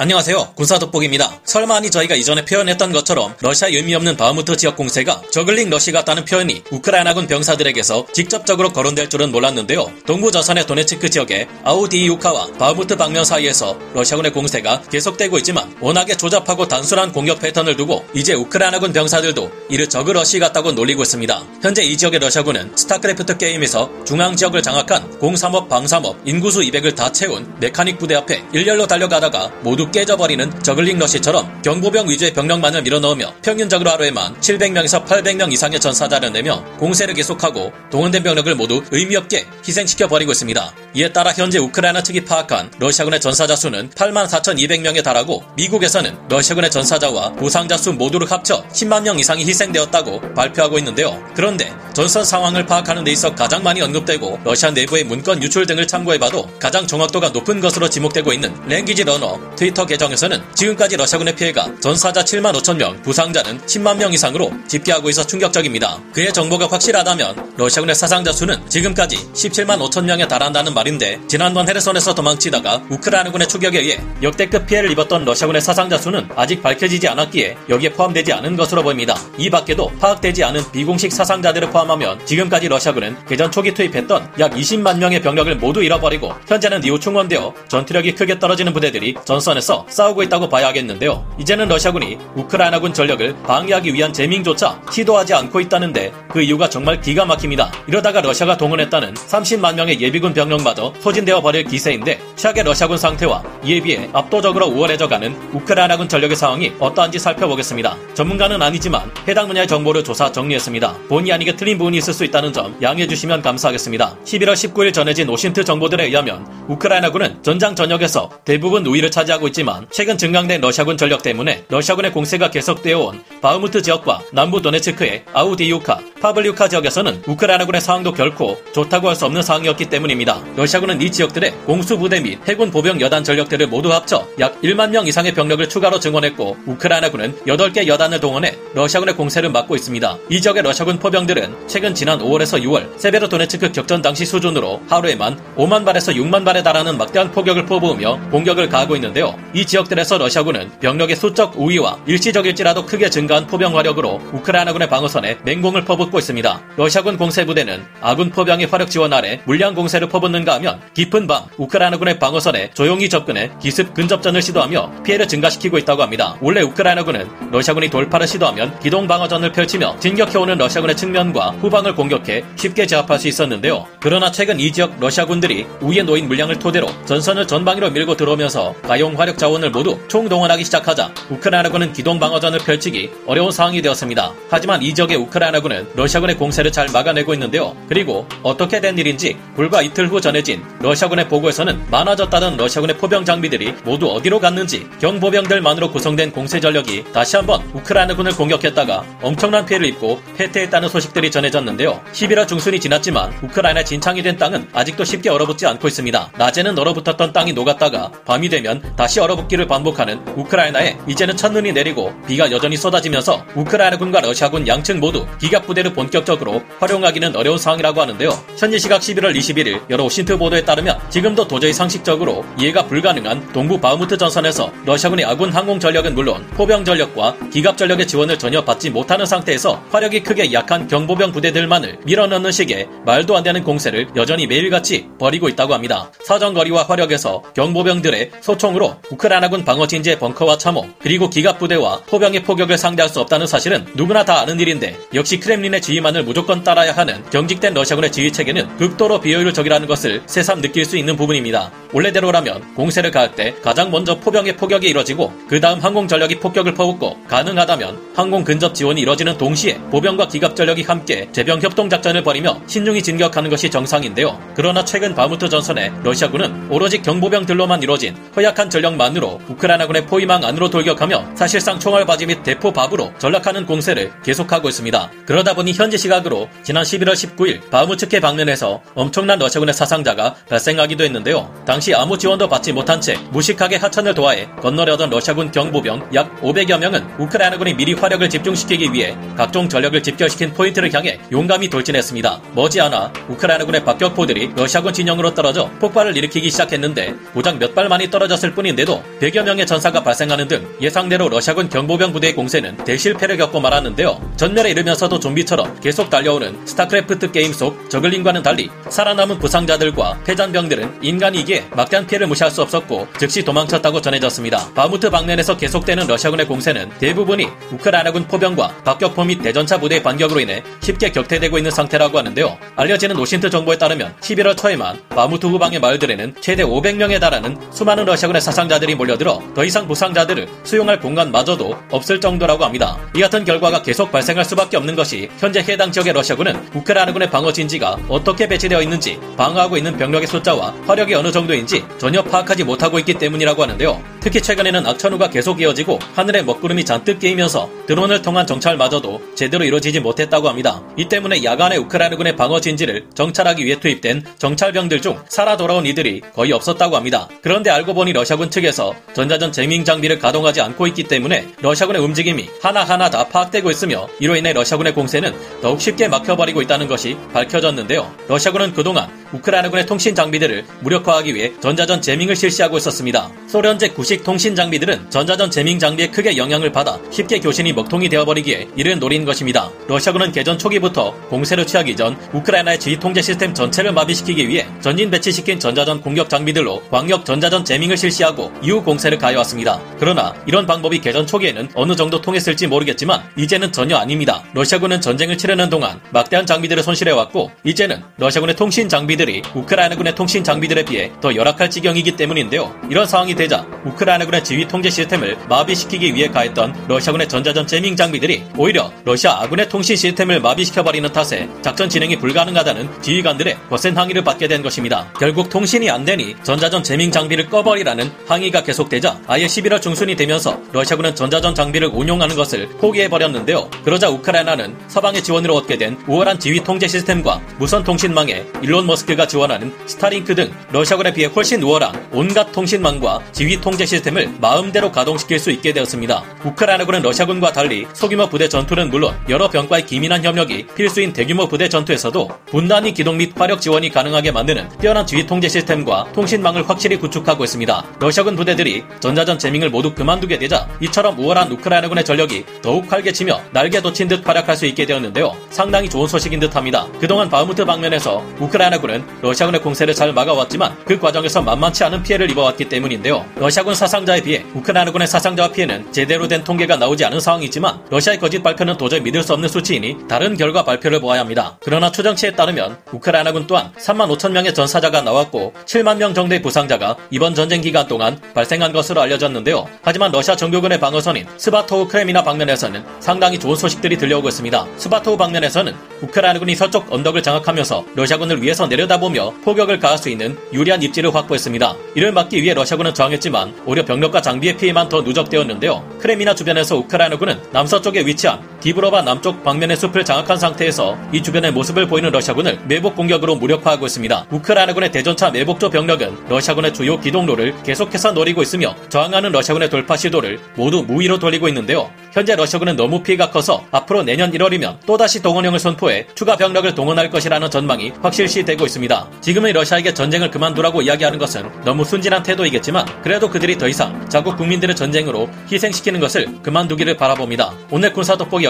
안녕하세요. 군사 돋보기입니다. 설마 아니 저희가 이전에 표현했던 것처럼 러시아의 의미 없는 바흐무트 지역 공세가 저글링 러시 같다는 표현이 우크라이나군 병사들에게서 직접적으로 거론될 줄은 몰랐는데요. 동부 전선의 도네츠크 지역의 아우디이우카와 바흐무트 방면 사이에서 러시아군의 공세가 계속되고 있지만 워낙에 조잡하고 단순한 공격 패턴을 두고 이제 우크라이나군 병사들도 이를 저그 러시 같다고 놀리고 있습니다. 현재 이 지역의 러시아군은 스타크래프트 게임에서 중앙 지역을 장악한 공삼업 방삼업 인구수 200을 다 채운 mechanic 부대 앞에 일렬로 달려가다가 모두 깨져버리는 저글링 러시처럼 경보병 위주의 병력만을 밀어넣으며 평균적으로 하루에만 700명에서 800명 이상의 전사자를 내며 공세를 계속하고 동원된 병력을 모두 의미 없게 희생시켜버리고 있습니다. 이에 따라 현재 우크라이나 측이 파악한 러시아군의 전사자 수는 8만 4,200명에 달하고 미국에서는 러시아군의 전사자와 부상자 수 모두를 합쳐 10만 명 이상이 희생되었다고 발표하고 있는데요. 그런데 전선 상황을 파악하는 데 있어 가장 많이 언급되고 러시아 내부의 문건 유출 등을 참고해봐도 가장 정확도가 높은 것으로 지목되고 있는 랭귀지 러너 트위터 계정에서는 지금까지 러시아군의 피해가 전사자 7만 5천 명, 부상자는 10만 명 이상으로 집계하고 있어 충격적입니다. 그의 정보가 확실하다면 러시아군의 사상자 수는 지금까지 17만 5천 명에 달한다는 말 인데 지난번 헤르손에서 도망치다가 우크라이나군의 추격에 의해 역대급 피해를 입었던 러시아군의 사상자 수는 아직 밝혀지지 않았기에 여기에 포함되지 않은 것으로 보입니다. 이 밖에도 파악되지 않은 비공식 사상자들을 포함하면 지금까지 러시아군은 개전 초기 투입했던 약 20만 명의 병력을 모두 잃어버리고 현재는 이후 충원되어 전투력이 크게 떨어지는 부대들이 전선에서 싸우고 있다고 봐야 하겠는데요. 이제는 러시아군이 우크라이나군 전력을 방해하기 위한 재밍조차 시도하지 않고 있다는데 그 이유가 정말 기가 막힙니다. 이러다가 러시아가 동원했다는 30만 명의 예비군 병력 마저 소진되어 버릴 기세인데 최악의 러시아군 상태와 이에 비해 압도적으로 우월해져가는 우크라이나군 전력의 상황이 어떠한지 살펴보겠습니다. 전문가는 아니지만 해당 분야의 정보를 조사 정리했습니다. 본의 아니게 틀린 부분이 있을 수 있다는 점 양해해 주시면 감사하겠습니다. 11월 19일 전해진 오신트 정보들에 의하면 우크라이나군은 전장 전역에서 대부분 우위를 차지하고 있지만 최근 증강된 러시아군 전력 때문에 러시아군의 공세가 계속되어 온 바흐무트 지역과 남부 도네츠크의 아우디유카, 파블리우카 지역에서는 우크라이나군의 상황도 결코 좋다고 할 수 없는 상황이었기 때문입니다. 러시아군은 이 지역들의 공수부대 및 해군 보병 여단 전력들을 모두 합쳐 약 1만 명 이상의 병력을 추가로 증원했고 우크라이나군은 8개 여단을 동원해 러시아군의 공세를 막고 있습니다. 이 지역의 러시아군 포병들은 최근 지난 5월에서 6월 세베로도네츠크 격전 당시 수준으로 하루에만 5만 발에서 6만 발에 달하는 막대한 포격을 퍼부으며 공격을 가하고 있는데요. 이 지역들에서 러시아군은 병력의 수적 우위와 일시적일지라도 크게 증가한 포병 화력으로 우크라이나군의 방어선에 맹공을 퍼붓고 있습니다. 러시아군 공세 부대는 아군 포병의 화력 지원 아래 물량 공세를 퍼붓는 가 하면 깊은 밤 우크라이나군의 방어선에 조용히 접근해 기습 근접전을 시도하며 피해를 증가시키고 있다고 합니다. 원래 우크라이나군은 러시아군이 돌파를 시도하면 기동 방어전을 펼치며 진격해오는 러시아군의 측면과 후방을 공격해 쉽게 제압할 수 있었는데요. 그러나 최근 이 지역 러시아군들이 우위에 놓인 물량을 토대로 전선을 전방위로 밀고 들어오면서 가용 화력 자원을 모두 총동원하기 시작하자 우크라이나군은 기동 방어전을 펼치기 어려운 상황이 되었습니다. 하지만 이 지역의 우크라이나군은 러시아군의 공세를 잘 막아내고 있는데요. 그리고 어떻게 된 일인지 불과 이틀 후 전해 진 러시아군의 보고에서는 많아졌다는 러시아군의 포병 장비들이 모두 어디로 갔는지 경보병들만으로 구성된 공세 전력이 다시 한번 우크라이나군을 공격했다가 엄청난 피해를 입고 패퇴했다는 소식들이 전해졌는데요. 11월 중순이 지났지만 우크라이나 진창이 된 땅은 아직도 쉽게 얼어붙지 않고 있습니다. 낮에는 얼어붙었던 땅이 녹았다가 밤이 되면 다시 얼어붙기를 반복하는 우크라이나에 이제는 첫눈이 내리고 비가 여전히 쏟아지면서 우크라이나군과 러시아군 양측 모두 기갑 부대를 본격적으로 활용하기는 어려운 상황이라고 하는데요. 현지 시각 11월 21일 여러 OSINT 보도에 따르면 지금도 도저히 상식적으로 이해가 불가능한 동부 바흐무트 전선에서 러시아군의 아군 항공 전력은 물론 포병 전력과 기갑 전력의 지원을 전혀 받지 못하는 상태에서 화력이 크게 약한 경보병 부대들만을 밀어넣는 식의 말도 안 되는 공세를 여전히 매일같이 벌이고 있다고 합니다. 사정거리와 화력에서 경보병들의 소총으로 우크라이나군 방어 진지의 벙커와 참호 그리고 기갑 부대와 포병의 포격을 상대할 수 없다는 사실은 누구나 다 아는 일인데 역시 크렘린의 지휘만을 무조건 따라야 하는 경직된 러시아군의 지휘 체계는 극도로 비효율적이라는 것을 새삼 느낄 수 있는 부분입니다. 원래대로라면 공세를 가할 때 가장 먼저 포병의 포격이 이뤄지고 그 다음 항공 전력이 폭격을 퍼붓고 가능하다면 항공 근접 지원이 이뤄지는 동시에 보병과 기갑 전력이 함께 제병 협동 작전을 벌이며 신중히 진격하는 것이 정상인데요. 그러나 최근 바무트 전선에 러시아군은 오로지 경보병들로만 이루어진 허약한 전력만으로 우크라이나군의 포위망 안으로 돌격하며 사실상 총알받이 및 대포 밥으로 전락하는 공세를 계속하고 있습니다. 그러다 보니 현지 시각으로 지난 11월 19일 바무츠케 방면에서 엄청난 러시아군의 사상자가 발생하기도 했는데요. 당시 아무 지원도 받지 못한 채 무식하게 하천을 도하해 건너려던 러시아군 경보병 약 500여 명은 우크라이나군이 미리 화력을 집중시키기 위해 각종 전력을 집결시킨 포인트를 향해 용감히 돌진했습니다. 머지않아 우크라이나군의 박격포들이 러시아군 진영으로 떨어져 폭발을 일으키기 시작했는데 고작 몇 발만이 떨어졌을 뿐인데도 후에도 100여 명의 전사가 발생하는 등 예상대로 러시아군 경보병 부대의 공세는 대실패를 겪고 말았는데요. 전멸에 이르면서도 좀비처럼 계속 달려오는 스타크래프트 게임 속 저글링과는 달리 살아남은 부상자들과 패잔병들은 인간이기에 막대한 피해를 무시할 수 없었고 즉시 도망쳤다고 전해졌습니다. 바무트 방면에서 계속되는 러시아군의 공세는 대부분이 우크라이나군 포병과 박격포 및 대전차 부대의 반격으로 인해 쉽게 격퇴되고 있는 상태라고 하는데요. 알려지는 OSINT 정보에 따르면 11월 초에만 바무트 후방의 마을들에는 최대 500명에 달하는 수많은 러시아군의 사상자들이 몰려들어 더 이상 부상자들을 수용할 공간마저도 없을 정도라고 합니다. 이 같은 결과가 계속 발생할 수밖에 없는 것이 현재 해당 지역의 러시아군은 우크라이나군의 방어 진지가 어떻게 배치되어 있는지 방어하고 있는 병력의 숫자와 화력이 어느 정도인지 전혀 파악하지 못하고 있기 때문이라고 하는데요. 특히 최근에는 악천후가 계속 이어지고 하늘에 먹구름이 잔뜩 끼이면서 드론을 통한 정찰마저도 제대로 이루어지지 못했다고 합니다. 이 때문에 야간에 우크라이나군의 방어 진지를 정찰하기 위해 투입된 정찰병들 중 살아 돌아온 이들이 거의 없었다고 합니다. 그런데 알고 보니 러시아군 측에서 전자전 재밍 장비를 가동하지 않고 있기 때문에 러시아군의 움직임이 하나하나 다 파악되고 있으며 이로 인해 러시아군의 공세는 더욱 쉽게 막혀버리고 있다는 것이 밝혀졌는데요. 러시아군은 그동안 우크라이나군의 통신 장비들을 무력화하기 위해 전자전 재밍을 실시하고 있었습니다. 소련제 구식 통신 장비들은 전자전 재밍 장비에 크게 영향을 받아 쉽게 교신이 먹통이 되어버리기에 이를 노린 것입니다. 러시아군은 개전 초기부터 공세를 취하기 전 우크라이나의 지휘 통제 시스템 전체를 마비시키기 위해 전진 배치시킨 전자전 공격 장비들로 광역 전자전 재밍을 실시하고 이후 공세를 가해왔습니다. 그러나 이런 방법이 개전 초기에는 어느 정도 통했을지 모르겠지만 이제는 전혀 아닙니다. 러시아군은 전쟁을 치르는 동안 막대한 장비들을 손실해왔고 이제는 러시아군의 통신 장비들 이 우크라이나군의 통신 장비들에 비해 더 열악할 지경이기 때문인데요. 이런 상황이 되자 우크라이나군의 지휘 통제 시스템을 마비시키기 위해 가했던 러시아군의 전자전 재밍 장비들이 오히려 러시아 아군의 통신 시스템을 마비시켜버리는 탓에 작전 진행이 불가능하다는 지휘관들의 거센 항의를 받게 된 것입니다. 결국 통신이 안 되니 전자전 재밍 장비를 꺼버리라는 항의가 계속되자 아예 11월 중순이 되면서 러시아군은 전자전 장비를 운용하는 것을 포기해버렸는데요. 그러자 우크라이나는 서방의 지원으로 얻게 된 우월한 지휘 통제 시스템과 무선 통신망에 일론 머스크가 지원하는 스타링크 등 러시아군에 비해 훨씬 우월한 온갖 통신망과 지휘 통제 시스템을 마음대로 가동시킬 수 있게 되었습니다. 우크라이나군은 러시아군과 달리 소규모 부대 전투는 물론 여러 병과의 기민한 협력이 필수인 대규모 부대 전투에서도 분단위 기동 및 화력 지원이 가능하게 만드는 뛰어난 지휘 통제 시스템과 통신망을 확실히 구축하고 있습니다. 러시아군 부대들이 전자전 재밍을 모두 그만두게 되자 이처럼 우월한 우크라이나군의 전력이 더욱 활개치며 날개 돋친 듯 활약할 수 있게 되었는데요. 상당히 좋은 소식인 듯합니다. 그동안 바흐무트 방면에서 우크라이나군은 러시아군의 공세를 잘 막아왔지만 그 과정에서 만만치 않은 피해를 입어왔기 때문인데요. 러시아군 사상자에 비해 우크라이나군의 사상자와 피해는 제대로 된 통계가 나오지 않은 상황이지만 러시아의 거짓 발표는 도저히 믿을 수 없는 수치이니 다른 결과 발표를 보아야 합니다. 그러나 추정치에 따르면 우크라이나군 또한 3만 5천 명의 전사자가 나왔고 7만 명 정도의 부상자가 이번 전쟁 기간 동안 발생한 것으로 알려졌는데요. 하지만 러시아 점령군의 방어선인 스바토우 크레미나 방면에서는 상당히 좋은 소식들이 들려오고 있습니다. 스바토우 방면에서는 우크라이나군이 서쪽 언덕을 장악하면서 러시아군을 위에서 내려다보며 포격을 가할 수 있는 유리한 입지를 확보했습니다. 이를 막기 위해 러시아군은 저항했지만 오히려 병력과 장비의 피해만 더 누적되었는데요. 크레미나 주변에서 우크라이나군은 남서쪽에 위치한 디브로바 남쪽 방면의 숲을 장악한 상태에서 이 주변의 모습을 보이는 러시아군을 매복 공격으로 무력화하고 있습니다. 우크라이나군의 대전차 매복조 병력은 러시아군의 주요 기동로를 계속해서 노리고 있으며 저항하는 러시아군의 돌파 시도를 모두 무위로 돌리고 있는데요. 현재 러시아군은 너무 피해가 커서 앞으로 내년 1월이면 또다시 동원령을 선포해 추가 병력을 동원할 것이라는 전망이 확실시 되고 있습니다. 지금의 러시아에게 전쟁을 그만두라고 이야기하는 것은 너무 순진한 태도이겠지만 그래도 그들이 더 이상 자국 국민들을 전쟁으로 희생시키는 것을 그만두기를 바라봅니다. 오늘 군사 돋보기